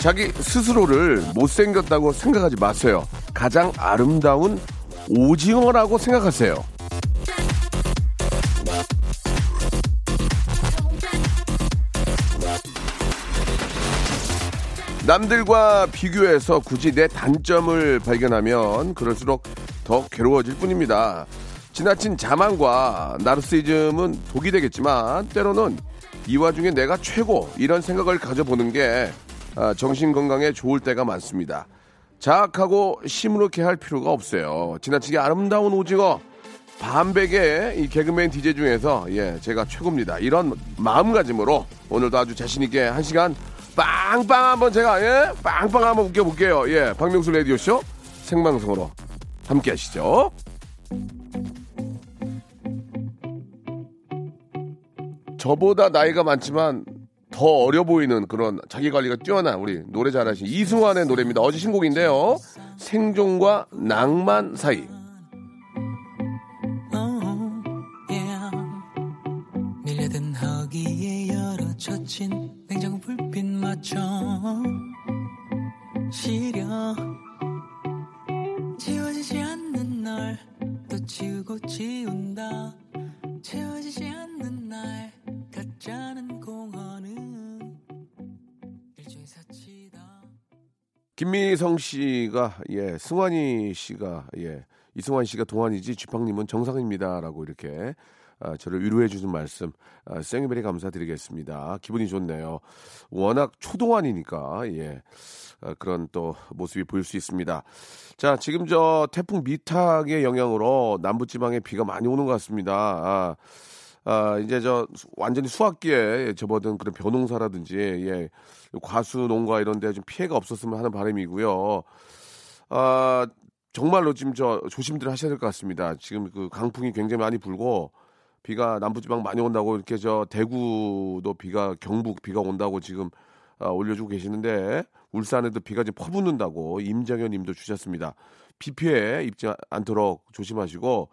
자기 스스로를 못생겼다고 생각하지 마세요 가장 아름다운 오징어라고 생각하세요 남들과 비교해서 굳이 내 단점을 발견하면 그럴수록 더 괴로워질 뿐입니다. 지나친 자만과 나르시즘은 독이 되겠지만 때로는 이 와중에 내가 최고 이런 생각을 가져보는 게 아, 정신 건강에 좋을 때가 많습니다. 자학하고 시무룩해 할 필요가 없어요. 지나치게 아름다운 오징어 반백의 이 개그맨 DJ 중에서 예 제가 최고입니다. 이런 마음가짐으로 오늘도 아주 자신 있게 한 시간 빵빵 한번 제가 예 빵빵 한번 웃겨볼게요. 예 박명수 라디오 쇼 생방송으로 함께 하시죠. 저보다 나이가 많지만 더 어려 보이는 그런 자기 관리가 뛰어난 우리 노래 잘하신 이승환의 노래입니다. 어제 신곡인데요. 생존과 낭만 사이. 밀려든 허기에 열어 젖힌 냉장고 불빛 맞춰 시려 지워지지 않는 널 또 지우고 지운다 김미성 씨가 예 승환이 씨가 예 이승환 씨가 동안이지 쥐팡님은 정상입니다라고 이렇게 아, 저를 위로해 주는 말씀 아, 생유베리 감사드리겠습니다. 기분이 좋네요. 워낙 초동안이니까 예 아, 그런 또 모습이 보일 수 있습니다. 자 지금 저 태풍 미탁의 영향으로 남부 지방에 비가 많이 오는 것 같습니다. 아, 아, 이제 저 수- 완전히 수학기에 접어든 그런 벼농사라든지 예, 과수 농가 이런 데 좀 피해가 없었으면 하는 바람이고요. 아, 정말로 지금 저 조심들 하셔야 될 것 같습니다. 지금 그 강풍이 굉장히 많이 불고 비가 남부지방 많이 온다고 이렇게 저 대구도 비가 경북 비가 온다고 지금 아, 올려주고 계시는데 울산에도 비가 지금 퍼붓는다고 임정현 님도 주셨습니다. 비 피해 입지 않도록 조심하시고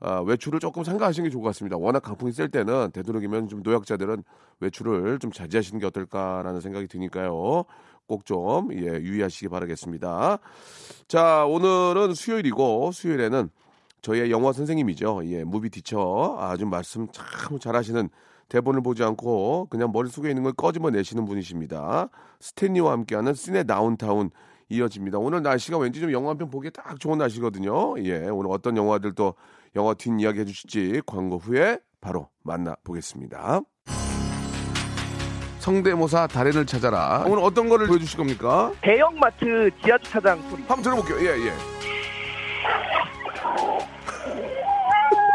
아, 외출을 조금 삼가하시는 게 좋을 것 같습니다. 워낙 강풍이 셀 때는 되도록이면 좀 노약자들은 외출을 좀 자제하시는 게 어떨까라는 생각이 드니까요. 꼭 좀 예, 유의하시기 바라겠습니다. 자, 오늘은 수요일이고 수요일에는 저희의 영화 선생님이죠. 예, 무비 티처 아주 말씀 참 잘하시는 대본을 보지 않고 그냥 머릿속에 있는 걸 꺼집어 내시는 분이십니다. 스탠리와 함께하는 시네 다운타운 이어집니다. 오늘 날씨가 왠지 좀 영화 한 편 보기에 딱 좋은 날씨거든요. 예, 오늘 어떤 영화들 또 영화 뒷이야기 해주실지 광고 후에 바로 만나보겠습니다. 성대모사 달인을 찾아라. 오늘 어떤 거를 보여주실 겁니까? 대형마트 지하주차장 소리. 한번 들어볼게요. 예, 예.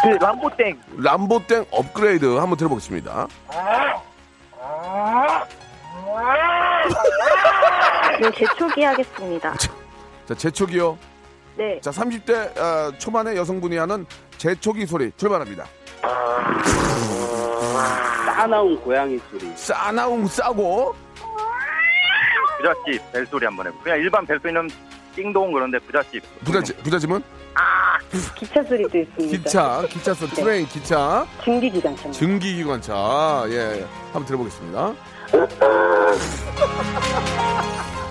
그 람보땡. 람보땡 업그레이드 한번 들어보겠습니다. 네, 재초기 하겠습니다. 자, 재촉이요. 네. 자, 30대 아, 초반의 여성분이 하는 재촉이 소리 출발합니다. 싸나운 고양이 소리. 싸나움 싸고 부잣집 벨소리 한번 해보. 그냥 일반 벨소리는 띵동 그런데 부잣집. 부자지, 부자지문 기차 소리도 있습니다. 기차, 기차 소 트레인, 기차, 중기기관차. 증기기관차. 예, 한번 들어보겠습니다.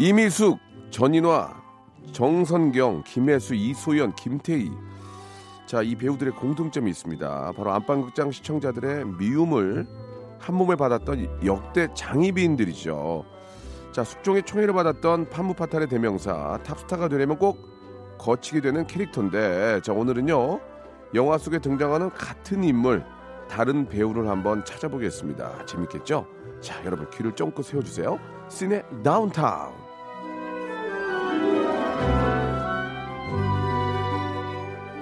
이미숙, 전인화, 정선경, 김혜수, 이소연, 김태희. 자, 이 배우들의 공통점이 있습니다. 바로 안방극장 시청자들의 미움을 한 몸에 받았던 역대 장희비인들이죠. 자, 숙종의 총애를 받았던 판무파탈의 대명사 탑스타가 되려면 꼭 거치게 되는 캐릭터인데 자, 오늘은요. 영화 속에 등장하는 같은 인물 다른 배우를 한번 찾아보겠습니다. 재밌겠죠? 자, 여러분 귀를 쫑긋 세워주세요. 시네 다운타운.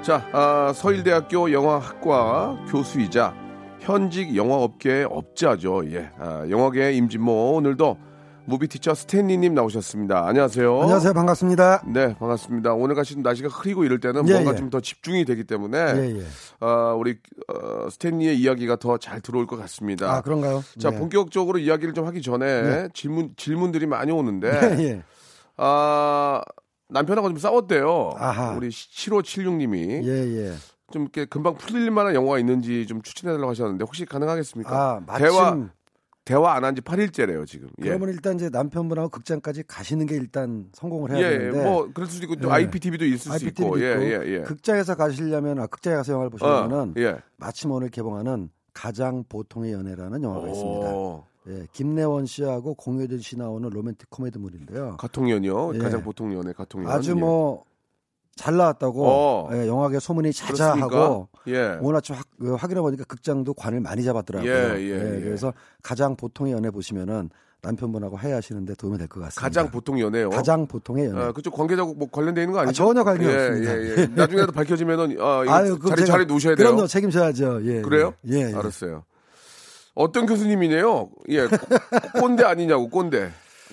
자, 아, 서일대학교 영화학과 교수이자 현직 영화업계의 업자죠. 예, 아, 영화계 임진모 오늘도 무비티처 스탠리님 나오셨습니다. 안녕하세요. 안녕하세요. 반갑습니다. 네, 반갑습니다. 오늘 같이 날씨가 흐리고 이럴 때는 예, 뭔가 예. 좀더 집중이 되기 때문에 예, 예. 어, 우리 어, 스탠리의 이야기가 더 잘 들어올 것 같습니다. 아, 그런가요? 자, 네. 본격적으로 이야기를 좀 하기 전에 네. 질문 질문들이 많이 오는데 예, 예. 아, 남편하고 좀 싸웠대요. 아하. 우리 7576님이 예, 예. 좀 이렇게 금방 풀릴 만한 영화가 있는지 좀 추천해달라고 하셨는데 혹시 가능하겠습니까? 아, 마침 대화 대화 안 한 지 8일째래요 지금. 예. 그러면 일단 이제 남편분하고 극장까지 가시는 게 일단 성공을 해야 예, 예, 되는데 뭐 그럴 수도 있고 또 예. IPTV도 있을 수 IPTV 있고, 도 예, 있고 예, 예. 극장에서 가시려면 아, 극장에 가서 영화를 어, 보시려면은 예. 마침 오늘 개봉하는 가장 보통의 연애라는 영화가 있습니다. 오, 예, 김래원 씨하고 공효진 씨 나오는 로맨틱 코미디물인데요. 가통연이요. 예. 가장 보통 연애 가통연. 아주 예. 뭐잘 나왔다고 어. 예, 영화계 소문이? 자자하고 예. 오늘 아침 확, 그 확인해 보니까 극장도 관을 많이 잡았더라고요. 예, 예, 예. 그래서 가장 보통의 연애 보시면은 남편분하고 해하시는데 도움이 될 것 같습니다. 가장 보통 연애요. 가장 보통의 연애. 아, 그쪽 관계자고 뭐 관련돼 있는 거 아, 아니죠? 전혀 관계 예, 없습니다. 예, 예. 나중에라도 밝혀지면은 아, 아유, 자리 제가- 자리 놓으셔야 돼요. 그럼요, 책임져야죠. 예. 그래요? 예. 예. 알았어요. 어떤 교수님이네요. 예, 꼰- 꼰대 아니냐고 꼰대.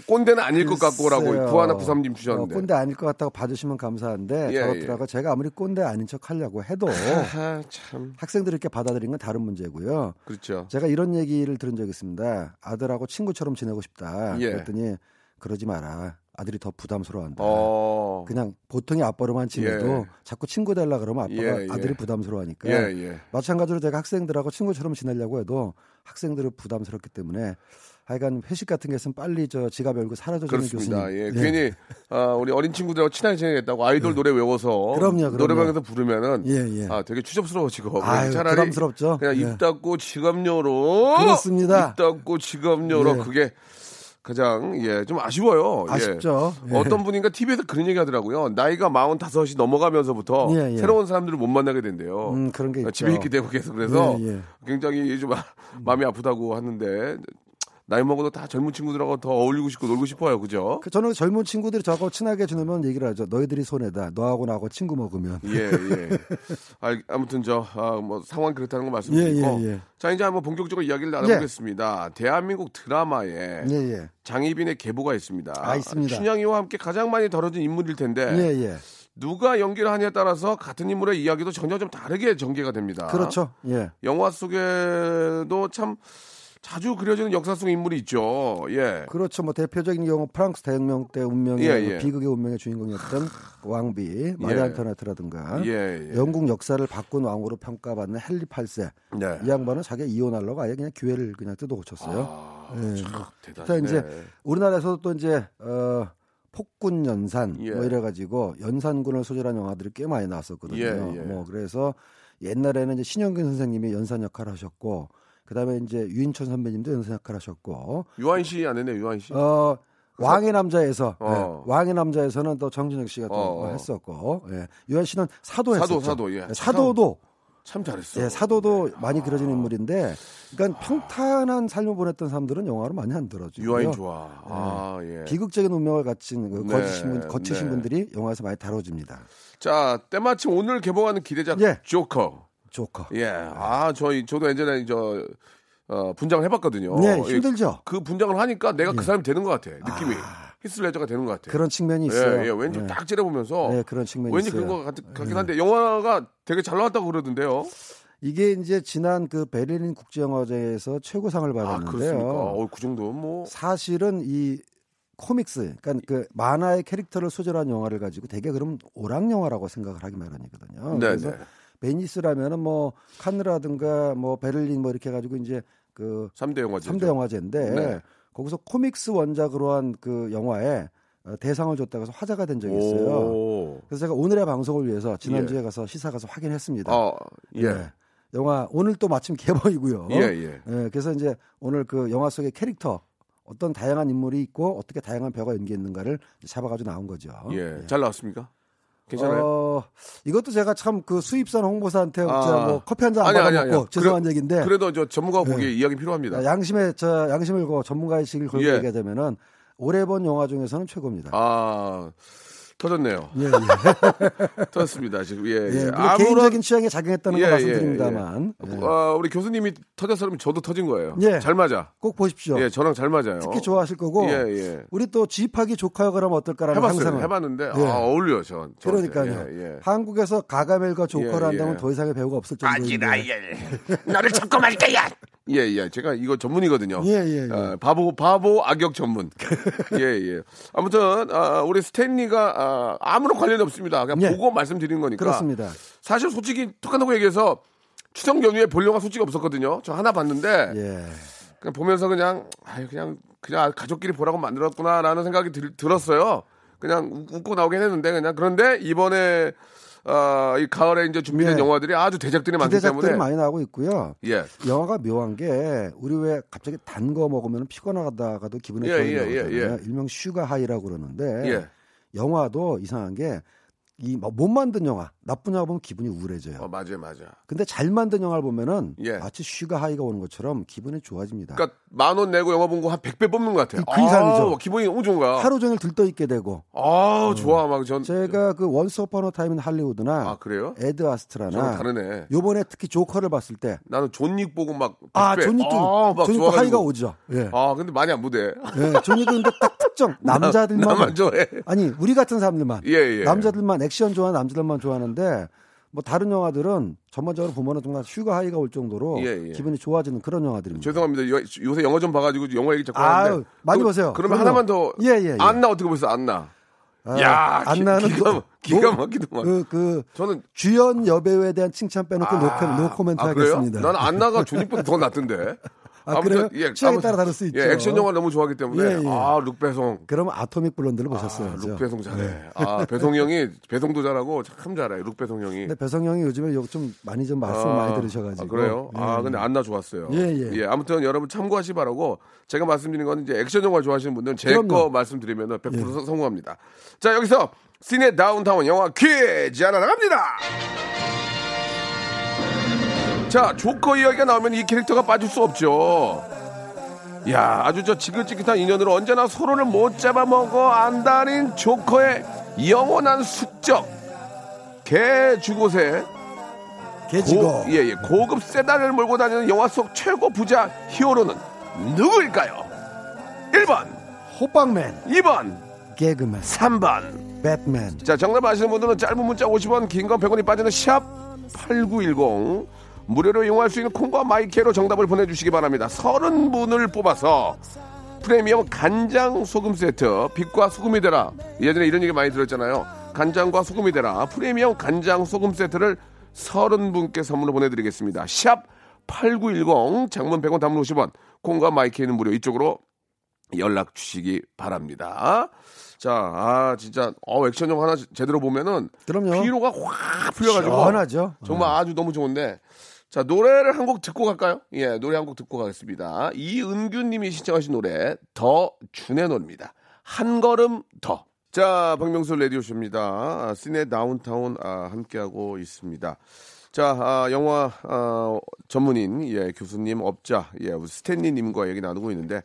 꼰대는 아닐 것 같고라고 글쎄요. 구하나 구삼님 어, 주셨는데. 꼰대 아닐 것 같다고 봐주시면 감사한데 예, 저렇더라고 제가 아무리 꼰대 아닌 척 하려고 해도 아, 참 학생들이 이렇게 받아들이는 건 다른 문제고요. 그렇죠. 제가 이런 얘기를 들은 적이 있습니다. 아들하고 친구처럼 지내고 싶다. 예. 그랬더니 그러지 마라. 아들이 더 부담스러워한다. 어. 그냥 보통의 아빠로만 지내도 예. 자꾸 친구 되려 그러면 아빠가 예, 예. 아들이 부담스러워하니까 예, 예. 마찬가지로 제가 학생들하고 친구처럼 지내려고 해도 학생들은 부담스럽기 때문에 하여간 회식 같은 게 있으면 빨리 저 지갑 열고 사라져주는. 교수님. 예, 예. 괜히 아, 우리 어린 친구들하고 친하게 지내겠다고 아이돌 노래 외워서 그럼요, 그럼요. 노래방에서 부르면은 예, 예. 아 되게 추접스러워지고 아유, 차라리 부담스럽죠. 그냥 예. 입 닫고 지갑 열어 그렇습니다. 입 닫고 지갑 열어 예. 그게 가장 예 좀 아쉬워요. 예. 아쉽죠. 예. 어떤 분인가 TV에서 그런 얘기 하더라고요. 나이가 45이 넘어가면서부터 예, 예. 새로운 사람들을 못 만나게 된대요. 음, 그런 게 있죠. 집에 있기 때문에 계속 그래서 예, 예. 굉장히 좀 아- 마음이 아프다고 하는데 나이 먹어도 다 젊은 친구들하고 더 어울리고 싶고 놀고 싶어요. 그죠? 그 저는 젊은 친구들이 저하고 친하게 지내면 얘기를 하죠. 너희들이 손해다. 너하고 나하고 친구 먹으면. 예, 예. 아, 아무튼 저, 아, 뭐, 상황 그렇다는 거 말씀드리고. 예, 예, 예. 자, 이제 한번 본격적으로 이야기를 나눠보겠습니다. 대한민국 드라마에 예, 예. 장희빈의 계보가 있습니다. 아, 있습니다. 춘향이와 함께 가장 많이 다뤄진 인물일 텐데. 예, 예. 누가 연기를 하냐에 따라서 같은 인물의 이야기도 전혀 좀 다르게 전개가 됩니다. 그렇죠. 예. 영화 속에도 참 자주 그려지는 역사 속 인물이 있죠. 예. 그렇죠. 뭐 대표적인 경우 프랑스 대혁명 때 운명의 예, 예. 비극의 운명의 주인공이었던 왕비 마리 안토네트라든가 예, 예. 영국 역사를 바꾼 왕으로 평가받는 헨리 8세 네. 이 양반은 자기 이혼하려고 아예 그냥 기회를 그냥 뜯어 고쳤어요. 아, 예. 대단해. 이제 우리나라에서도 또 이제 어 폭군 연산 예. 뭐 이래 가지고 연산군을 소재로 한 영화들이 꽤 많이 나왔었거든요. 예, 예. 뭐 그래서 옛날에는 이제 신영균 선생님이 연산 역할을 하셨고 그다음에 이제 유인천 선배님도 연산 역할을 하셨고 유한 씨안 했네, 유한 씨. 어 왕의 남자에서 어. 예, 왕의 남자에서는 또 정준혁 씨가 또 어, 어. 했었고 예. 유한 씨는 사도 사도, 했었죠. 사도, 예. 사도도 참 잘했어. 예, 사도도 많이 그려진 인물인데 그러니까 평탄한 삶을 보냈던 사람들은 영화로 많이 안 들어줘요. 유아인 좋아. 아, 예. 비극적인 운명을 갖춘 그 네, 거치신, 분, 거치신 네. 분들이 영화에서 많이 다뤄집니다. 자, 때마침 오늘 개봉하는 기대작 예. 조커. 조커. 예. 아, 저희 저도 예전에 저 어, 분장을 해봤거든요. 네, 예, 힘들죠. 그 분장을 하니까 내가 그 예. 사람이 되는 것 같아. 느낌이. 히스레저가 되는 것 같아. 그런 측면이 예, 있어요. 예. 왠지 예. 딱 째려보면서 네, 그런 측면이 왠지 있어요. 그런 것 같, 같긴 한데 영화가 되게 잘 나왔다고 그러던데요. 이게 이제 지난 그 베를린 국제영화제에서 최고상을 아, 받았는데요. 그렇습니까? 어, 그 정도 뭐 사실은 이 코믹스, 그러니까 그 만화의 캐릭터를 소재로 한 영화를 가지고 되게 그럼 오락 영화라고 생각을 하기 마련이거든요. 네, 그래서 네. 베니스라면은 뭐 칸느라든가 뭐 베를린 뭐 이렇게 해가지고 이제 그 3대 영화제. 3대 영화제인데 네. 거기서 코믹스 원작으로 한 그 영화에 어, 대상을 줬다고 해서 화제가 된 적이 있어요. 오. 그래서 제가 오늘의 방송을 위해서 지난주에 예. 가서 시사 가서 확인했습니다. 아, 예. 네. 영화 오늘 또 마침 개봉이고요. 예, 예. 예, 그래서 이제 오늘 그 영화 속의 캐릭터 어떤 다양한 인물이 있고 어떻게 다양한 배우가 연기했는가를 잡아가지고 나온 거죠. 예. 잘 나왔습니까? 괜찮아요? 어, 이것도 제가 참 그 수입산 홍보사한테 아. 진짜 뭐 커피 한잔 아니, 받아먹고. 죄송한 그래- 얘기인데 그래도 저 전문가 보기에 네. 이야기 필요합니다. 양심의 저 양심을 그 전문가의 식을 걸고 예. 얘기하자면은 올해 본 영화 중에서는 최고입니다. 아, 터졌네요. 예, 예. 터졌습니다. 지금 예, 예, 예. 물론 개인적인 취향에 작용했다는 예, 거 예, 말씀드립니다만 예. 예. 아, 우리 교수님이 터졌으면 저도 터진 거예요. 예. 잘 맞아. 꼭 보십시오. 예, 저랑 잘 맞아요. 특히 좋아하실 거고 예, 예. 우리 또 지입하기 조카 역을 하면 어떨까라는 해봤어요. 상상을 해봤는데 예. 아, 어울려 저. 저한테. 그러니까요. 예, 예. 한국에서 가가멜과 조커를 예, 한다면 예. 더 이상의 배우가 없을 정도인데. 너를 잡고 말 거야. 예, 예. 제가 이거 전문이거든요. 예, 예, 예. 아, 바보, 바보 악역 전문. 예, 예. 아무튼, 아, 우리 스탠리가, 아, 아무런 관련이 없습니다. 그냥 예. 보고 말씀드리는 거니까. 그렇습니다. 사실 솔직히 톡 까놓고 얘기해서 추석 연휴에 볼 영화 솔직히 없었거든요. 저 하나 봤는데, 예. 그냥 보면서 그냥, 아유, 그냥, 그냥 가족끼리 보라고 만들었구나라는 생각이 들, 들었어요. 그냥 웃- 웃고 나오긴 했는데, 그냥. 그런데 이번에, 아, 이 가을에 이제 준비된 예. 영화들이 아주 대작들이 많기 기대작들이 때문에. 많이 나오고 있고요. 예. 영화가 묘한 게 우리 왜 갑자기 단 거 먹으면 피곤하다가도 기분이 예, 좋아지는 예, 예, 거잖아요. 일명 sugar high라고 그러는데 예. 영화도 이상한 게 이 못 만든 영화, 나쁜 영화 보면 기분이 우울해져요. 어, 맞아요, 맞아. 근데 잘 만든 영화를 보면은 예. 마치 슈가 하이가 오는 것처럼 기분이 좋아집니다. 그러니까 만 원 내고 영화 본 거 한 100배 뽑는 것 같아요. 그 이상이죠. 아, 기분이 너무 좋은 거야. 하루 종일 들떠 있게 되고 아, 좋아. 막 전. 제가 그 Once Upon a Time in Hollywood나 아, 그래요? Ad Astra나 다르네. 요번에 특히 조커를 봤을 때 나는 존 윅 보고 막. 아, 100배. 존 윅도 아, 막 존 윅도 좋아가지고. high가 오죠. 예. 아, 근데 많이 안 보대. 예, 존 윅도 근데 딱 특정 남자들만 나만 좋아해. 아니 우리 같은 사람들만 예, 예. 남자들만 액션 좋아하는 남자들만 좋아하는데 뭐 다른 영화들은 전반적으로 보면은 정말 슈가 하이가 올 정도로 예, 예. 기분이 좋아지는 그런 영화들입니다. 죄송합니다. 요, 요새 영화 좀 봐가지고 영화 얘기 자꾸 아유, 하는데. 많이 그- 보세요. 그러면 그럼요. 하나만 더. 예, 예, 예. 안나 어떻게 보셨어요? 안나. 아, 야, 안나는 기, 기가, 뭐- 기가 뭐- 막히더만. 그, 그 저는 주연 여배우에 대한 칭찬 빼놓고 노, 노 코멘트 아? 하겠습니다. 난 안나가 존 윅보다 더 낫던데. 아, 그래요? 취향에 아무튼, 따라 다를 수 있죠. 예, 액션 영화 너무 좋아하기 때문에. 예, 예. 아, 뤽 베송. 그러면 Atomic Blonde를 보셨어요. 아, 뤽 베송 잘해. 아, 배송 형이 배송도 잘하고 참 잘해. 뤽 베송 형이. 근데 베송 형이 요즘에 욕 좀 많이 좀 말씀 아, 많이 들으셔 가지고. 아, 그래요? 아, 예. 근데 안나 좋았어요. 예, 예. 아무튼 여러분 참고하시 기 바라고 제가 말씀드린 건 이제 액션 영화 좋아하시는 분들은 제. 거 말씀드리면 100% 예. 성공합니다. 자, 여기서 시네 다운타운 영화 퀴즈 하나 나갑니다. 자, 조커 이야기가 나오면 이 캐릭터가 빠질 수 없죠. 야, 아주 저 지긋지긋한 인연으로 언제나 서로를 못 잡아먹어 안달인 조커의 영원한 숙적. 개 주곳에 개지고. 고, 예, 예. 고급 세단을 몰고 다니는 영화 속 최고 부자 히어로는 누구일까요? 1번, 호빵맨, 2번, 개그맨, 3번. 배트맨. 자, 정답 아시는 분들은 짧은 문자 50원, 긴 건 100원이 빠지는 샵 8910. 무료로 이용할 수 있는 콩과 my K로 정답을 보내주시기 바랍니다. 30분을 뽑아서 프리미엄 간장 소금 세트, 빛과 소금이 되라. 예전에 이런 얘기 많이 들었잖아요. 간장과 소금이 되라. 프리미엄 간장 소금 세트를 30분께 선물로 보내드리겠습니다. 샵 8910, 장문 100원 단문 50원, 콩과 my K는 무료 이쪽으로 연락 주시기 바랍니다. 자, 아, 진짜, 어, 액션 영화 하나 제대로 보면은 그럼요. 피로가 확 풀려가지고 시원하죠. 정말 아주 너무 좋은데 자 노래를 한 곡 듣고 갈까요? 예 노래 한 곡 듣고 가겠습니다. 이은규 님이 신청하신 노래 더 준의 노래입니다. 한 걸음 더. 자 박명수 레디오쇼입니다. 아, 시내 다운타운 아, 함께하고 있습니다. 자 아, 영화 아, 전문인 예 교수님 업자 예 우리 스탠리 님과 얘기 나누고 있는데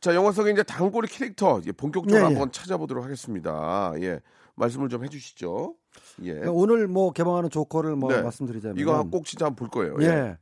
자 영화 속에 이제 단골 캐릭터 예, 본격적으로 예, 예. 한번 찾아보도록 하겠습니다. 예 말씀을 좀 해주시죠. 예. 그러니까 오늘 뭐 개봉하는 조커를 뭐 네. 말씀드리자면 이거 꼭 진짜 한번 볼 거예요. 예.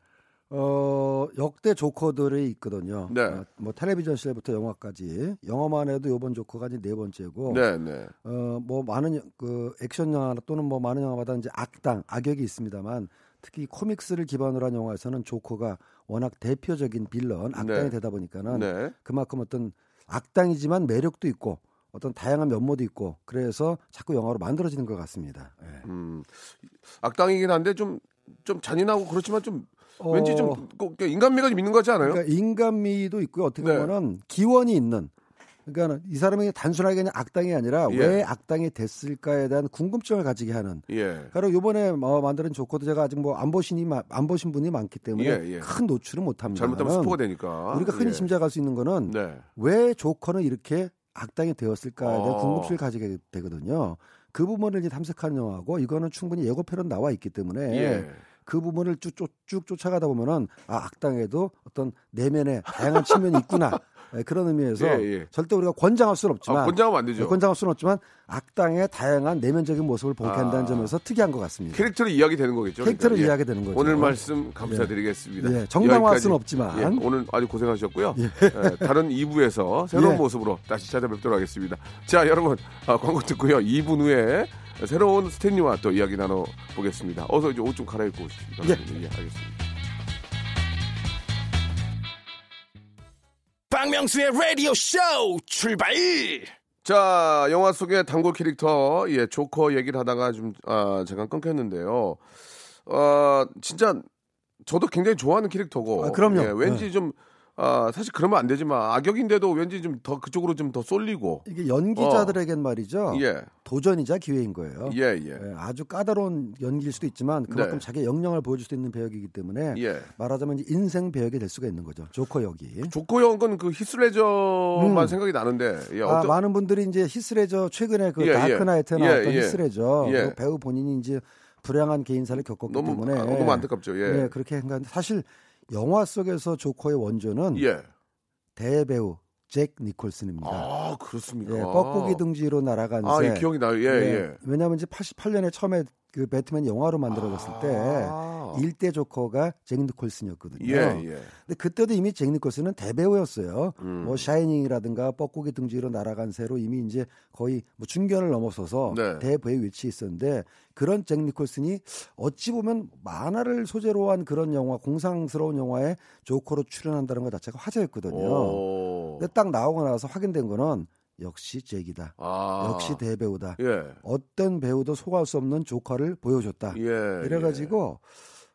어, 역대 조커들이 있거든요. 네. 어, 뭐 텔레비전 시대부터 영화까지. 영화만 해도 이번 조커가 이제 네 번째고. 네, 네. 어, 뭐 많은 여- 그 액션 영화 또는 뭐 많은 영화마다 이제 악당, 악역이 있습니다만 특히 코믹스를 기반으로 한 영화에서는 조커가 워낙 대표적인 빌런, 악당이 네. 되다 보니까는 네. 그만큼 어떤 악당이지만 매력도 있고 어떤 다양한 면모도 있고 그래서 자꾸 영화로 만들어지는 것 같습니다. 예. 음, 악당이긴 한데 좀, 좀 잔인하고 그렇지만 좀 어, 왠지 좀꼭 인간미가 좀 있는 것 같지 않아요? 그러니까 인간미도 있고요. 어떻게 네. 보면은 기원이 있는 그러니까 이 사람이 단순하게 그냥 악당이 아니라 예. 왜 악당이 됐을까에 대한 궁금증을 가지게 하는. 예. 바로 요번에 어, 만드는 조커도 제가 아직 뭐안 마- 안 보신 분이 많기 때문에 예, 예. 큰 노출은 못 합니다. 잘못하면 스포가 되니까. 우리가 흔히 예. 짐작할 수 있는 거는 네. 왜 조커는 이렇게 악당이 되었을까에 대한 어. 궁금증을 가지게 되거든요. 그 부분을 이제 탐색한 영화고 이거는 충분히 예고편은 나와 있기 때문에 예. 그 부분을 쭉, 쭉, 쭉 쫓아가다 보면은 아 악당에도 어떤 내면의 다양한 측면이 있구나 예, 그런 의미에서 예, 예. 절대 우리가 권장할 수는 없지만 아, 권장하면 안 되죠. 예, 권장할 수는 없지만 악당의 다양한 내면적인 모습을 보게 한다는 아. 점에서 특이한 것 같습니다. 캐릭터를 이야기 되는 거겠죠. 그러니까. 예. 이야기 되는 거죠. 오늘 말씀 감사드리겠습니다. 예, 정당화할 여기까지. 수는 없지만. 예, 오늘 아주 고생하셨고요. 예, 다른 2부에서 새로운 예. 모습으로 다시 찾아뵙도록 하겠습니다. 자, 여러분 아, 광고 듣고요. 2부 후에 새로운 스탠리와 또 이야기 나눠보겠습니다. 어서 이제 옷 좀 갈아입고 오십시오. 예. 예, 알겠습니다. 박명수의 라디오 쇼 출발! 자, 영화 속의 단골 캐릭터, 예, 조커 얘기를 하다가 좀, 아, 잠깐 끊겼는데요. 어, 진짜, 저도 굉장히 좋아하는 캐릭터고. 아, 그럼요. 예, 왠지 네. 좀, 아, 사실 그러면 안 되지만, 악역인데도 왠지 좀 더 그쪽으로 좀 더 쏠리고. 이게 연기자들에겐 말이죠. 예, 도전이자 기회인 거예요. 예, 예. 예, 아주 까다로운 연기일 수도 있지만 그만큼 네. 자기 역량을 보여줄 수 있는 배역이기 때문에 예. 말하자면 인생 배역이 될 수가 있는 거죠. 조커 역이. 조커 형은 그 히스레저만 음. 생각이 나는데, 예, 아, 어떤, 많은 분들이 이제 히스레저 최근에 그 예, 예. 다크나이트에 예, 나왔던 예. 히스레저 예. 그 배우 본인이 이제 불행한 개인사를 겪었기 너무, 때문에 아, 너무 안타깝죠, 예. 네, 그렇게 생각하는데 사실 영화 속에서 조커의 원조는 예. 대배우 잭 니콜슨입니다. 아, 그렇습니까? 예, 뻐꾸기 등지로 날아간 아, 새. 예, 기억이 나요. 예, 예. 왜냐하면 이제 88년에 처음에 그 배트맨 영화로 만들어졌을 때 아. 일대 조커가 잭 니콜슨이었거든요. 예, 예. 근데 그때도 이미 잭 니콜슨은 대배우였어요. 음. 뭐 샤이닝이라든가 뻐꾸기 등지로 날아간 새로 이미 이제 거의 뭐 중견을 넘어서서 네. 대배우 위치에 있었는데 그런 잭 니콜슨이 어찌 보면 만화를 소재로 한 그런 영화 공상스러운 영화에 조커로 출연한다는 것 자체가 화제였거든요. 오. 근데 딱 나오고 나서 확인된 거는 역시 잭이다. 아. 역시 대배우다. 예. 어떤 배우도 소화할 수 없는 조커를 보여줬다. 예. 이래가지고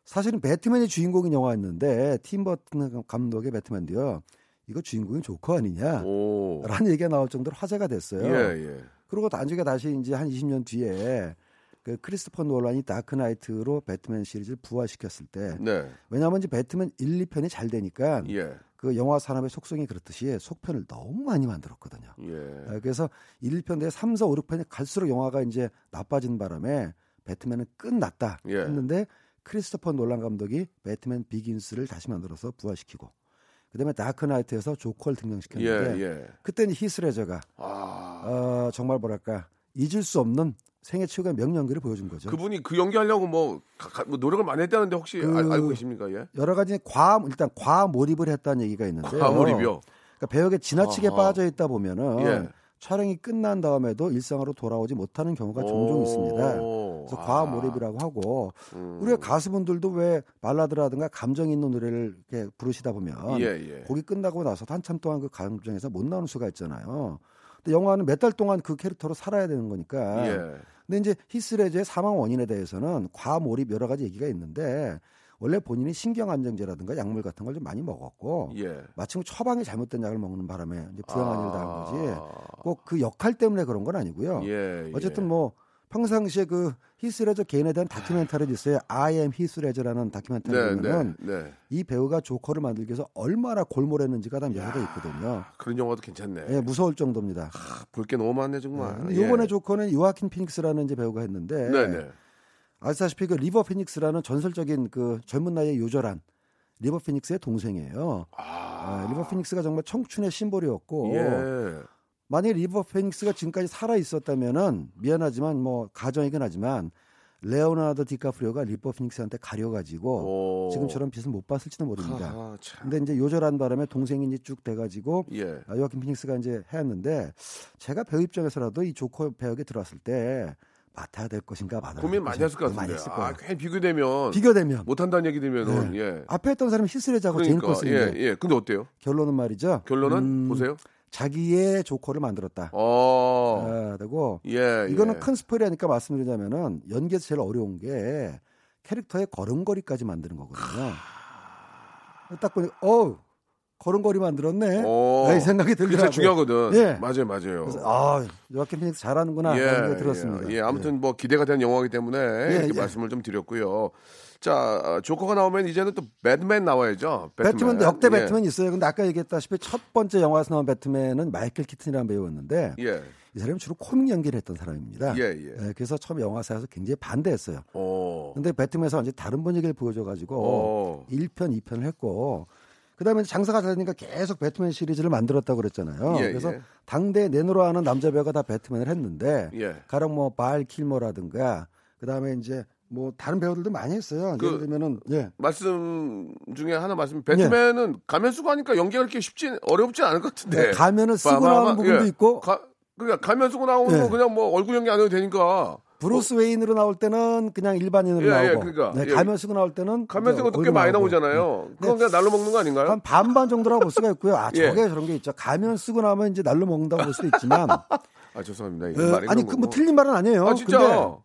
사실은 배트맨이 주인공인 영화였는데 팀 버튼 감독의 배트맨도요. 이거 주인공이 조커 아니냐? 예. 오. 라는 얘기가 나올 정도로 화제가 됐어요. 예, 예. 그리고 나중에 다시 이제 한 20년 뒤에 그 크리스토퍼 노란이 Dark Knight로 배트맨 시리즈를 부활시켰을 때 네. 왜냐하면 이제 배트맨 1, 2편이 잘 되니까 예. 그 영화 산업의 속성이 그렇듯이 속편을 너무 많이 만들었거든요. 예. 아, 그래서 1, 2편 대 3, 4, 5, 6편이 갈수록 영화가 이제 나빠진 바람에 배트맨은 끝났다 예. 했는데 크리스토퍼 놀란 감독이 Batman Begins를 다시 만들어서 부활시키고 그다음에 다크나이트에서 조커를 예, 등장시켰는데 예. 그때는 히스레저가 아. 어, 정말 뭐랄까 잊을 수 없는 생애 최고의 명연기를 보여준 거죠. 그분이 그 연기하려고 뭐, 가- 가- 뭐 노력을 많이 했다는데 혹시 그- 알, 알고 계십니까? 예? 여러 가지 과 일단 과 몰입을 했다는 얘기가 있는데요. 과몰입이요? 그러니까 배역에 지나치게 아하. 빠져 있다 보면은 예. 촬영이 끝난 다음에도 일상으로 돌아오지 못하는 경우가 종종 오. 있습니다. 그래서 아. 과몰입이라고 하고 음. 우리가 가수분들도 왜 발라드라든가 감정 있는 노래를 이렇게 부르시다 보면 예, 예. 곡이 끝나고 나서 한참 동안 그 감정에서 못 나오는 수가 있잖아요. 영화는 몇 달 동안 그 캐릭터로 살아야 되는 거니까. 예. 근데 이제 히스레저의 사망 원인에 대해서는 과몰입 여러 가지 얘기가 있는데 원래 본인이 신경 안정제라든가 약물 같은 걸 좀 많이 먹었고 예. 마침 처방이 잘못된 약을 먹는 바람에 이제 불행한 일을 당한 거지. 아. 꼭그 역할 때문에 그런 건 아니고요. 예. 어쨌든 예. 뭐 평상시에 그 히스레저 개인에 대한 다큐멘터리도 있어요. I am 히스레저라는 다큐멘터리 네, 보면은 네, 네. 이 배우가 조커를 만들기 위해서 얼마나 골몰했는지가 다 묘사돼 있거든요. 그런 영화도 괜찮네. 예, 무서울 정도입니다. 볼게 너무 많네 정말. 근데 예. 요번에 조커는 요아킨 피닉스라는 이제 배우가 했는데 네, 네. 아시다시피 그 리버 피닉스라는 전설적인 그 젊은 나이에 요절한 리버 피닉스의 동생이에요. 아, 리버 피닉스가 정말 청춘의 심볼이었고 예. 만약에 리버 피닉스가 지금까지 살아 있었다면은 미안하지만 뭐 가정이긴 하지만 레오나르도 디카프리오가 리버 피닉스한테 가려가지고 오. 지금처럼 빛을 못 봤을지도 모릅니다. 아, 참. 근데 이제 요절한 바람에 동생이 이제 쭉 돼가지고 예. 아, 요아킨 피닉스가 이제 해왔는데 제가 배우 입장에서라도 이 조커 배역에 들어왔을 때 맡아야 될 것인가 말아야 고민 될 많이 했을 것 같은데. 했을 아. 괜히 비교되면 비교되면 못 한다는 얘기 들면은 네. 예. 앞에 했던 사람이 히스 레저고 제인 그러니까 코스인데 예, 예. 근데 어때요? 결론은 말이죠. 결론은 음, 보세요. 자기의 조커를 만들었다. 어. 아, 되고 예. 이거는 예. 큰 스포일이니까 말씀드리자면은 연기에서 제일 어려운 게 캐릭터의 걸음걸이까지 만드는 거거든요. 딱 보니 어 걸음걸이 만들었네. 어, 이 생각이 그게 들더라고요. 제일 중요하거든. 예. 맞아요, 맞아요. 그래서 아, 요아킨 피닉스 잘하는구나 예, 그런 생각이 들었습니다. 예, 예, 아무튼 뭐 기대가 되는 영화이기 때문에 이렇게 예. 말씀을 좀 드렸고요. 자, 어, 조커가 나오면 이제는 또 배트맨 나와야죠. 배트맨, 도 역대 예. 배트맨 있어요. 근데 아까 얘기했다시피 첫 번째 영화에서 나온 배트맨은 마이클 키튼이라는 배우였는데 예. 이 사람이 주로 코믹 연기를 했던 사람입니다. 예, 예. 그래서 처음 영화사에서 굉장히 반대했어요. 어. 근데 배트맨에서 히 다른 분위기를 보여줘가지고 어. 1편, 2편을 했고 그다음에 장사가 잘 되니까 계속 배트맨 시리즈를 만들었다고 그랬잖아요. 예, 그래서 예. 당대 내노라 하는 남자 배우가 다 배트맨을 했는데 예. 가령 뭐 발 킬머라든가 그다음에 이제 뭐 다른 배우들도 많이 했어요. 그- 예를 들면은 예. 말씀 중에 하나 말씀. 배트맨은 가면 쓰고 하니까 연기가 그렇게 쉽지 어렵지 않을 것 같은데. 네, 가면을 쓰고 나오는 부분도 예. 있고 가, 그러니까 가면 쓰고 나오는 예. 거 그냥 뭐 얼굴 연기 안 해도 되니까. 브루스 웨인으로 나올 때는 그냥 일반인으로 예, 예, 나오고 그러니까. 네, 예. 가면 쓰고 나올 때는 가면 쓰고 꽤 많이 나오고. 나오잖아요. 네. 그건 그냥 날로 먹는 거 아닌가요? 한 반반 정도라고 볼 수가 있고요. 아, 예. 저게 저런 게 있죠. 가면 쓰고 나면 이제 날로 먹는다고 볼 수도 있지만 아 죄송합니다. 어, 아니 그런 그 뭐. 틀린 말은 아니에요. 아 진짜.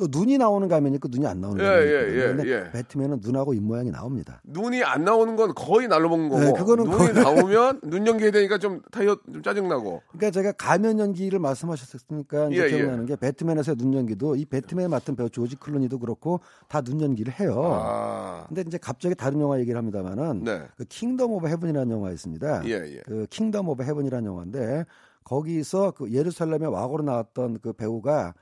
또 눈이 나오는 가면이 있고 눈이 안 나오는 예, 가면이 예, 있거든요. 예, 근데 예. 배트맨은 눈하고 입 모양이 나옵니다. 눈이 안 나오는 건 거의 날로 먹는 거고 네, 그거는 눈이 거의- 나오면 눈 연기해야 되니까 좀 타이어 좀 짜증 나고. 그러니까 제가 가면 연기를 말씀하셨으니까 이제 예, 기억나는 게 배트맨에서의 눈 연기도 이 배트맨 맡은 배우 조지 클루니도 그렇고 다 눈 연기를 해요. 아. 근데 이제 갑자기 다른 영화 얘기를 합니다만은 네. 그 Kingdom of Heaven이라는 영화 있습니다. 예, 예. 그 Kingdom of Heaven이라는 영화인데 거기서 그 예루살렘의 왕으로 나왔던 그 배우가 어,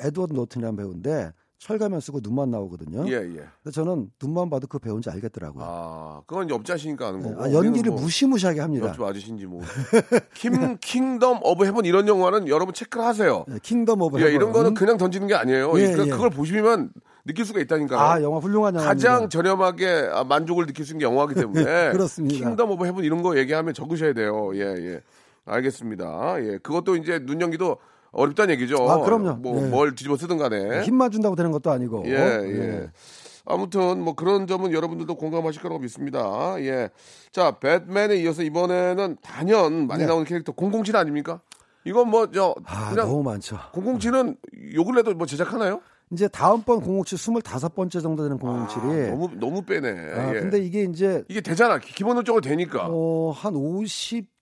에드워드 노튼이라는 배우인데 철가면 쓰고 눈만 나오거든요. 예, 예. 근데 저는 눈만 봐도 그 배우인지 알겠더라고요. 아, 그건 옆집 아저씨니까 아는 네, 거고. 아, 연기를 뭐 무시무시하게 합니다. 옆집 아저씨인지 뭐. King Kingdom of Heaven 이런 영화는 여러분 체크를 하세요. 네, Kingdom of 예, Heaven. 이런 거는 그냥 던지는 게 아니에요. 예, 그, 예. 그걸 보시면 느낄 수가 있다니까요. 아 영화 훌륭한 영화 가장 저렴하게 아, 만족을 느낄 수 있는 게 영화이기 때문에 그렇습니다. Kingdom of Heaven 이런 거 얘기하면 적으셔야 돼요. 예, 예. 알겠습니다. 예. 그것도 이제 눈 연기도 어렵다는 얘기죠. 아, 그럼요. 뭐, 예. 뭘 뒤집어 쓰든 간에. 힘만 준다고 되는 것도 아니고. 예, 예. 아무튼 뭐 그런 점은 여러분들도 공감하실 거라고 믿습니다. 예. 자, 배트맨에 이어서 이번에는 단연 많이 네. 나오는 캐릭터 007 아닙니까? 이건 뭐저 아 너무 많죠. 007은 요 근래도 뭐 제작하나요? 이제 다음번 007 25번째 정도 되는 007이. 아, 너무 너무 빼네. 아, 예. 근데 이게 이제 이게 되잖아. 기- 기본적으로 되니까. 어, 한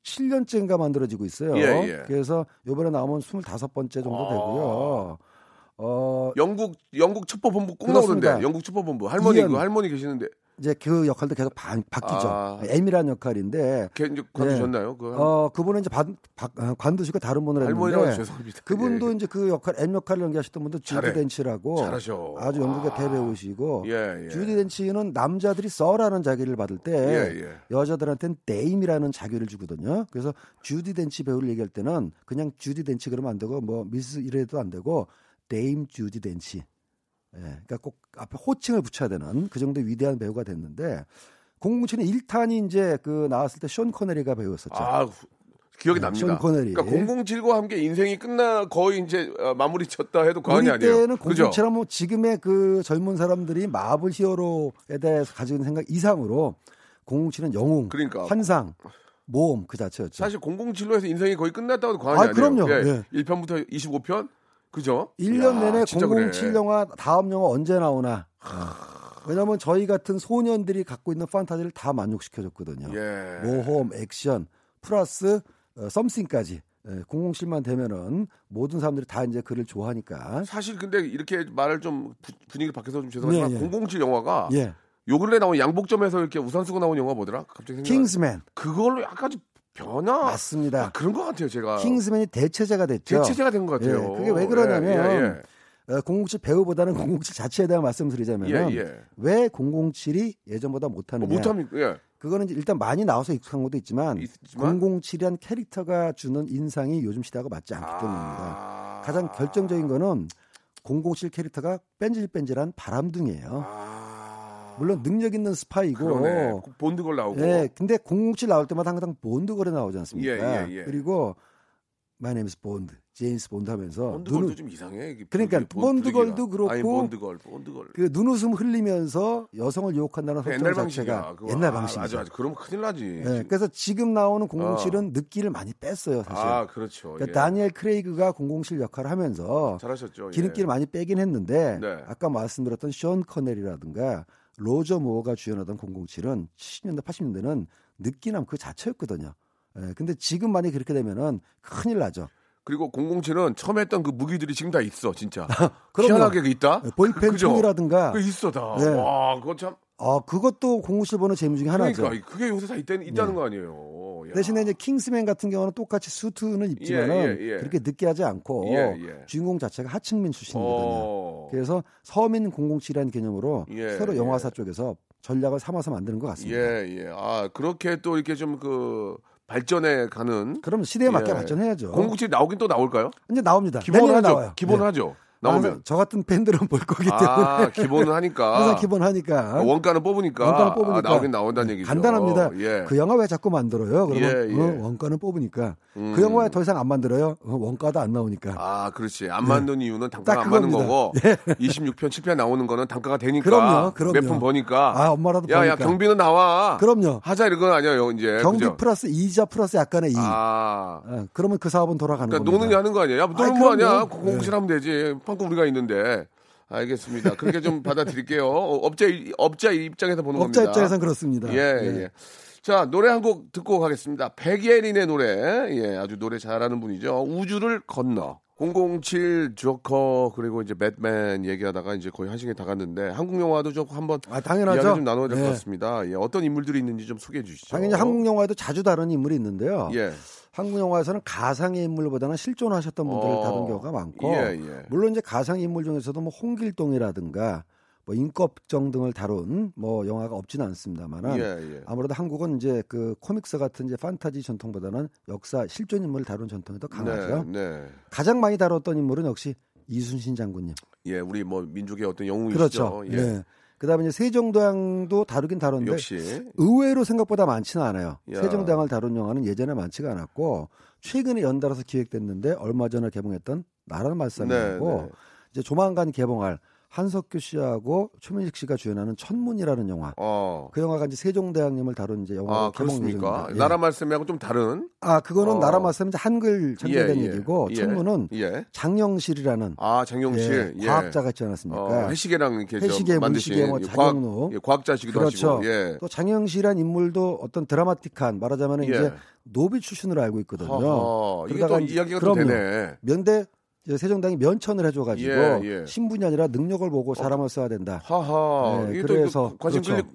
57년째인가 만들어지고 있어요. 예, 예. 그래서 이번에 나오면 25번째 정도 아. 되고요. 어, 영국 영국 첩보본부 꼭 그렇습니다. 나오던데. 영국 첩보본부 할머니. 그 할머니 계시는데 이제 그 역할도 계속 바, 바뀌죠. 아. M이라는 역할인데 걔 이제 관두셨나요? 그 어, 그분은 이제 반, 바, 어, 관두시고 다른 분을 했는데 죄송합니다. 그분도 예. 이제 그 역할 M 역할을 연기하셨던 분도 주디. 덴치라고 잘하셔. 아주 영국의 아. 대배우시고 예, 예. 주디 덴치는 남자들이 써라는 자기를 받을 때 예, 예. 여자들한테는 데임이라는 자기를 주거든요. 그래서 주디 덴치 배우를 얘기할 때는 그냥 주디 덴치 그러면 안 되고 뭐 미스 이래도 안 되고 Dame 주디 덴치. 예, 그러니까 꼭 앞에 호칭을 붙여야 되는 그 정도 위대한 배우가 됐는데 007은 1탄이 이제 그 나왔을 때 숀 코네리가 배우였었죠. 아, 후- 기억이 네, 납니다. 그러니까 007과 함께 인생이 끝나 거의 이제 어, 마무리 쳤다 해도 과언이 아니에요. 때는 그죠? 007은 뭐 지금의 그 젊은 사람들이 마블 히어로에 대해서 가지고 있는 생각 이상으로 007은 영웅, 그러니까. 환상, 모험 그 자체였죠. 사실 007로 해서 인생이 거의 끝났다고 해도 과언이 아, 아니에요. 그럼요. 예. 예. 1편부터 25편? 그죠? 1년 야, 내내 진짜 007 그래. 영화 다음 영화 언제 나오나. 어. 왜냐하면 저희 같은 소년들이 갖고 있는 판타지를 다 만족시켜줬거든요. 예. 모험, 액션, 플러스 어, 썸씽까지. 예, 007만 되면은 모든 사람들이 다 이제 그를 좋아하니까. 사실 근데 이렇게 말을 좀 부- 분위기 바뀌어서 좀 죄송하지만 예, 예. 007 영화가 예, 요 근래 나온 양복점에서 이렇게 우산 쓰고 나온 영화 뭐더라? 갑자기 생각. 킹스맨 그걸로 약간 좀 변화. 맞습니다. 아, 그런 것 같아요, 제가. 킹스맨이 대체제가 됐죠. 대체제가 된 것 같아요. 예, 그게 왜 그러냐면 예, 예, 어, 007 배우보다는 007 자체에 대한 말씀드리자면 예. 예, 예. 왜 007이 예전보다 어, 못하느냐? 못합니까? 예. 그거는 일단 많이 나와서 익숙한 것도 있지만, 있지만? 007이란 캐릭터가 주는 인상이 요즘 시대하고 맞지 않기 때문입니다. 아. 가장 결정적인 거는 007 캐릭터가 뺀질뺀질한 바람둥이에요. 아. 물론 능력 있는 스파이고 그러네. 꼭 본드걸 나오고. 예, 근데 007 나올 때마다 항상 본드걸에 나오지 않습니까? 예, 예, 예. 그리고 My name is Bond, James Bond 하면서 본드걸도 눈을 좀 이상해. 그러니까 본- 본드걸도. 그렇고 아니, 본드걸, 본드걸. 그 눈웃음 흘리면서 여성을 유혹한다는 그 설정 옛날 자체가. 그거. 옛날 아, 방식이죠. 맞아, 맞아. 그러면 큰일 나지. 예, 그래서 지금 나오는 007은 느끼를 많이 뺐어요, 사실. 아, 그렇죠. 그러니까 예. 다니엘 크레이그가 007 역할을 하면서 잘하셨죠. 예. 기름기를 많이 빼긴 했는데 네. 아까 말씀드렸던 숀 코너리라든가 로저 무어가 주연하던 007은 70년대 80년대는 느끼남 그 자체였거든요. 예, 근데 지금 만약 그렇게 되면은 큰일 나죠. 그리고 007은 처음 했던 그 무기들이 지금 다 있어, 진짜. 희한하게 그 있다? 예, 볼펜 총이라든가 그 있어, 다. 네. 와, 그거 참. 어, 그것도 007 보는 재미 중에 하나죠. 그러니까, 그게 요새 다 있다, 있다는 거 아니에요. 야. 대신에 이제 킹스맨 같은 경우는 똑같이 수트는 입지만은 예, 예, 예. 그렇게 느끼하지 않고 예, 예. 주인공 자체가 하층민 출신이거든요. 어. 그래서 서민 007이라는 개념으로 예, 서로 예. 영화사 쪽에서 전략을 삼아서 만드는 것 같습니다. 예, 예. 아, 그렇게 또 이렇게 좀그 발전해 가는. 그럼 시대에 맞게 예. 발전해야죠. 007 나오긴 또 나올까요? 이제 나옵니다. 기본은 하죠. 나와요. 기본은 네. 하죠. 나오면. 저 같은 팬들은 볼 거기 때문에 아, 기본은 하니까. 항상 기본 하니까 아, 원가는 뽑으니까. 원가는 뽑으니까 아, 나오긴 나온다는 얘기죠. 간단합니다. 예. 그 영화 왜 자꾸 만들어요? 그러면 예, 예. 어, 원가는 뽑으니까 음. 그 영화 더 이상 안 만들어요? 어, 원가도 안 나오니까. 아, 그렇지. 안 만든 이유는 딱 단가가 안 맞는. 거고. 예. 26편, 7편 나오는 거는 단가가 되니까. 그럼요, 그럼요. 몇푼 버니까. 아, 엄마라도 야, 야, 버니까. 경비는 나와. 그럼요. 하자 이런 건 아니에요, 이제. 경비 그죠? 플러스 이자 플러스 약간의 이. 아. 어, 그러면 그 사업은 돌아가는 그러니까 겁니다. 노는 하는 거 아니야? 야, 노는 거 아니야? 공부실 하면 되지. 판고 우리가 있는데. 알겠습니다. 그렇게 좀 받아들일게요. 어, 업자, 업자 입장에서 보는 업자 겁니다. 입장에서는 그렇습니다. 예, 예. 자, 노래 한 곡 듣고 가겠습니다. 백예린의 노래. 예, 아주 노래 잘하는 분이죠. 우주를 건너. 007 조커 그리고 이제 배트맨 얘기하다가 이제 거의 한 시간 이 다 갔는데 한국 영화도 좀 한번 아, 당연하죠. 이야기 좀 나눠야 될것 예. 같습니다. 예, 어떤 인물들이 있는지 좀 소개해 주시죠. 당연히 한국 영화에도 자주 다른 인물이 있는데요. 예. 한국 영화에서는 가상의 인물보다는 실존하셨던 분들을 어. 다룬 경우가 많고 예, 예. 물론 이제 가상 인물 중에서도 뭐 홍길동이라든가 뭐 인껍정 등을 다룬 뭐 영화가 없지는 않습니다만은 예, 예. 아무래도 한국은 이제 그 코믹스 같은 이제 판타지 전통보다는 역사 실존 인물을 다룬 전통이 더 강하죠. 네, 네. 가장 많이 다뤘던 인물은 역시 이순신 장군님. 예, 우리 뭐 민족의 어떤 영웅이시죠. 그렇죠. 예. 예. 그다음에 이제 세종대왕도 다루긴 다뤘는데 역시 의외로 생각보다 많지는 않아요. 야. 세종대왕을 다룬 영화는 예전에 많지가 않았고 최근에 연달아서 기획됐는데 얼마 전에 개봉했던 나라는 말씀이고 네, 네. 이제 조만간 개봉할 한석규 씨하고 최민식 씨가 주연하는 천문이라는 영화. 어. 그 영화가 이제 세종대왕님을 다룬 이제 영화 아, 개봉 그렇습니까? 예정입니다. 예. 나라 말씀하고 좀 다른 아 그거는 어. 나라 말씀 이제 한글 전개된 예, 예. 얘기고 예. 천문은 예. 장영실이라는 아, 장영실. 예, 예. 과학자가 있지 않았습니까? 어, 해시계랑 이렇게 좀 만드신 뭐 예, 과학. 예, 과학 자시기도 그렇죠. 하시고. 예. 또 장영실이란 인물도 어떤 드라마틱한 말하자면 예. 이제 노비 출신으로 알고 있거든요. 허허, 이게 또 이야기가 또 그럼요. 되네. 면대 세종당이 면천을 해줘가지고 예, 예. 신분이 아니라 능력을 보고 사람을 써야 된다. 하하. 네, 그래서 관심 그렇죠.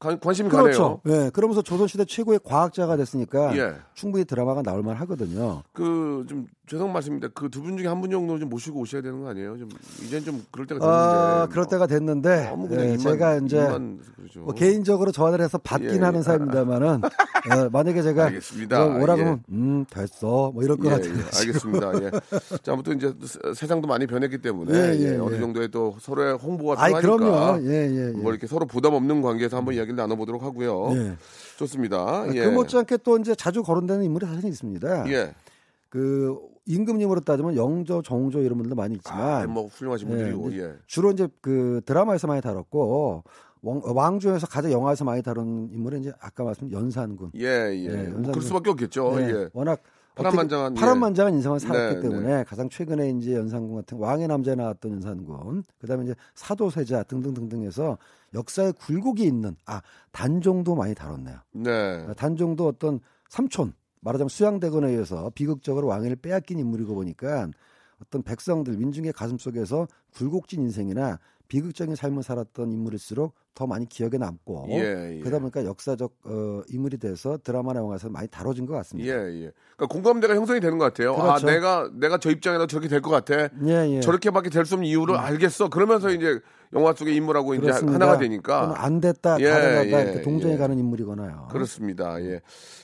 관- 관심이 그렇죠. 가네요. 예, 그러면서 조선시대 최고의 과학자가 됐으니까 예. 충분히 드라마가 나올 만 하거든요. 그 좀 죄송 말씀입니다. 그 두 분 중에 한 분 정도 좀 모시고 오셔야 되는 거 아니에요? 좀 이젠 좀 그럴 때가 됐는데. 아, 그럴 때가 됐는데 너무 그냥 예, 입만- 제가 이제 입만 그러죠. 뭐 개인적으로 전화를 해서 받긴 예, 예. 하는 사람입니다만은 어, 만약에 제가 알겠습니다. 뭐 오라 예. 그러면 음 됐어 뭐 이럴 것 예, 같아요. 예, 알겠습니다. 예. 자, 아무튼 이제 세- 세상도 많이 변했기 때문에 예, 예, 예, 어느 예. 정도의 또 서로의 홍보가 필요하니까 그럼요. 예, 예, 예. 뭐 이렇게 서로 부담 없는 관계에서 한번 이야기 를 나눠보도록 하고요. 예. 좋습니다. 예. 그 못지않게 또 이제 자주 거론되는 인물이 사실 있습니다. 예. 그 임금님으로 따지면 영조, 정조 이런 분들도 많이 아, 있지만 뭐 훌륭하신 예, 분들이고 예. 주로 이제 그 드라마에서 많이 다뤘고 왕, 왕조에서 가장 영화에서 많이 다룬 인물은 이제 아까 말씀 연산군. 예, 예. 예, 뭐 연산군. 그럴 수밖에 없겠죠. 예, 예. 워낙 파란만장한, 어떻게- 예. 파란만장한 인생을 살았기 네, 때문에 가장 최근에 이제 연산군 같은 왕의 남자에 나왔던 연산군, 그다음에 이제 사도세자 등등등등해서 역사에 굴곡이 있는 아 단종도 많이 다뤘네요. 네. 아, 단종도 어떤 삼촌 말하자면 수양대군에 의해서 비극적으로 왕위를 빼앗긴 인물이고 보니까 어떤 백성들 민중의 가슴 속에서 굴곡진 인생이나 비극적인 삶을 살았던 인물일수록 더 많이 기억에 남고 예, 예. 그러다 보니까 역사적 어, 인물이 돼서 드라마나 영화에서 많이 다뤄진 것 같습니다. 예, 예. 그러니까 공감대가 형성이 되는 것 같아요. 그렇죠. 아, 내가 내가 저 입장에서 저렇게 될 것 같아. 예, 예. 저렇게밖에 될 수 없는 이유를 알겠어. 그러면서 이제 영화 속의 인물하고 이제 그렇습니다. 하나가 또는 되니까 안 됐다, 예, 다 돼가다 예, 이렇게 동정에 예. 가는 인물이거나요. 그렇습니다. 예.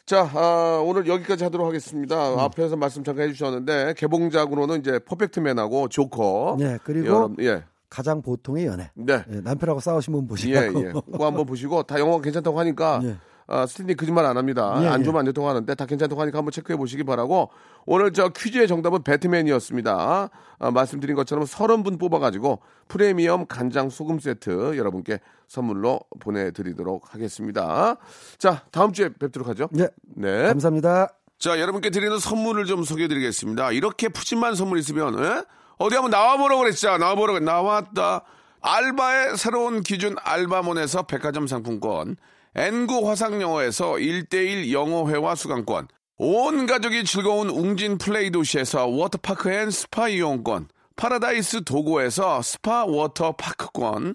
자, 아, 오늘 여기까지 하도록 하겠습니다. 음. 앞에서 말씀 잠깐 해주셨는데 개봉작으로는 이제 퍼펙트맨하고 조커. 예, 그리고 여러분, 예, 가장 보통의 연애. 네, 예, 남편하고 싸우신 분 예, 보시라고. 예. 그거 한번 보시고 다 영화 괜찮다고 하니까. 예. 아, 스탠리 거짓말 안 합니다. 예, 안 예. 좋으면 안 된다고 하는데 다 괜찮다고 하니까 한번 체크해 보시기 바라고 오늘 저 퀴즈의 정답은 배트맨이었습니다. 아, 말씀드린 것처럼 30분 뽑아가지고 프리미엄 간장 소금 세트 여러분께 선물로 보내드리도록 하겠습니다. 자, 다음 주에 뵙도록 하죠. 예, 네. 감사합니다. 자, 여러분께 드리는 선물을 좀 소개해 드리겠습니다. 이렇게 푸짐한 선물 있으면, 에? 어디 한번 나와보라고 그랬죠? 나와보라고, 나왔다. 알바의 새로운 기준 알바몬에서 백화점 상품권, N구 화상영어에서 1대1 영어회화 수강권, 온 가족이 즐거운 웅진 플레이 도시에서 워터파크 and 스파 이용권, 파라다이스 도고에서 스파 워터파크권,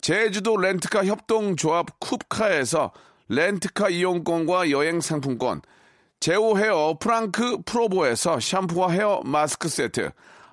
제주도 렌트카 협동조합 쿱카에서 렌트카 이용권과 여행 상품권, 제오 헤어 프랑크 프로보에서 샴푸와 헤어 마스크 세트,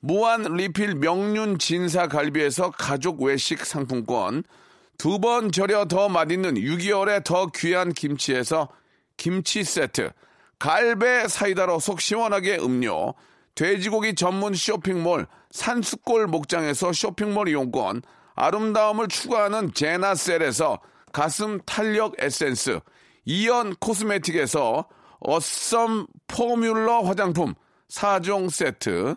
무한 리필 명륜 진사 갈비에서 가족 외식 상품권, 두 번 절여 더 맛있는 6개월에 더 귀한 김치에서 김치 세트, 갈배 사이다로 속 시원하게 음료, 돼지고기 전문 쇼핑몰 산수골 목장에서 쇼핑몰 이용권, 아름다움을 추구하는 제나셀에서 가슴 탄력 에센스, 이연 코스메틱에서 어썸 포뮬러 화장품 4종 세트,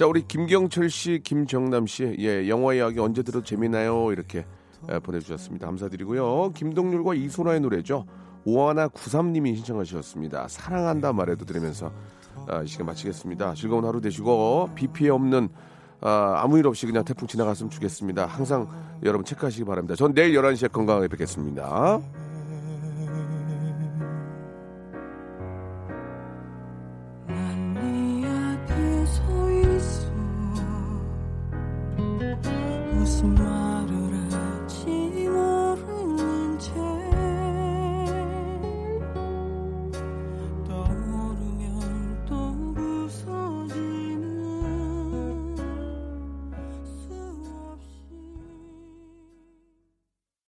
자, 우리 김경철 씨, 김정남 씨, 예, 영화 이야기 언제 들어도 재미나요? 이렇게 예, 보내주셨습니다. 감사드리고요. 김동률과 이소라의 노래죠. 오하나 93님이 신청하셨습니다. 사랑한다 말해도 들으면서 아, 이 시간 마치겠습니다. 즐거운 하루 되시고 비 피해 없는 아, 아무 일 없이 그냥 태풍 지나갔으면 좋겠습니다. 항상 여러분 체크하시기 바랍니다. 전 내일 11시에 건강하게 뵙겠습니다.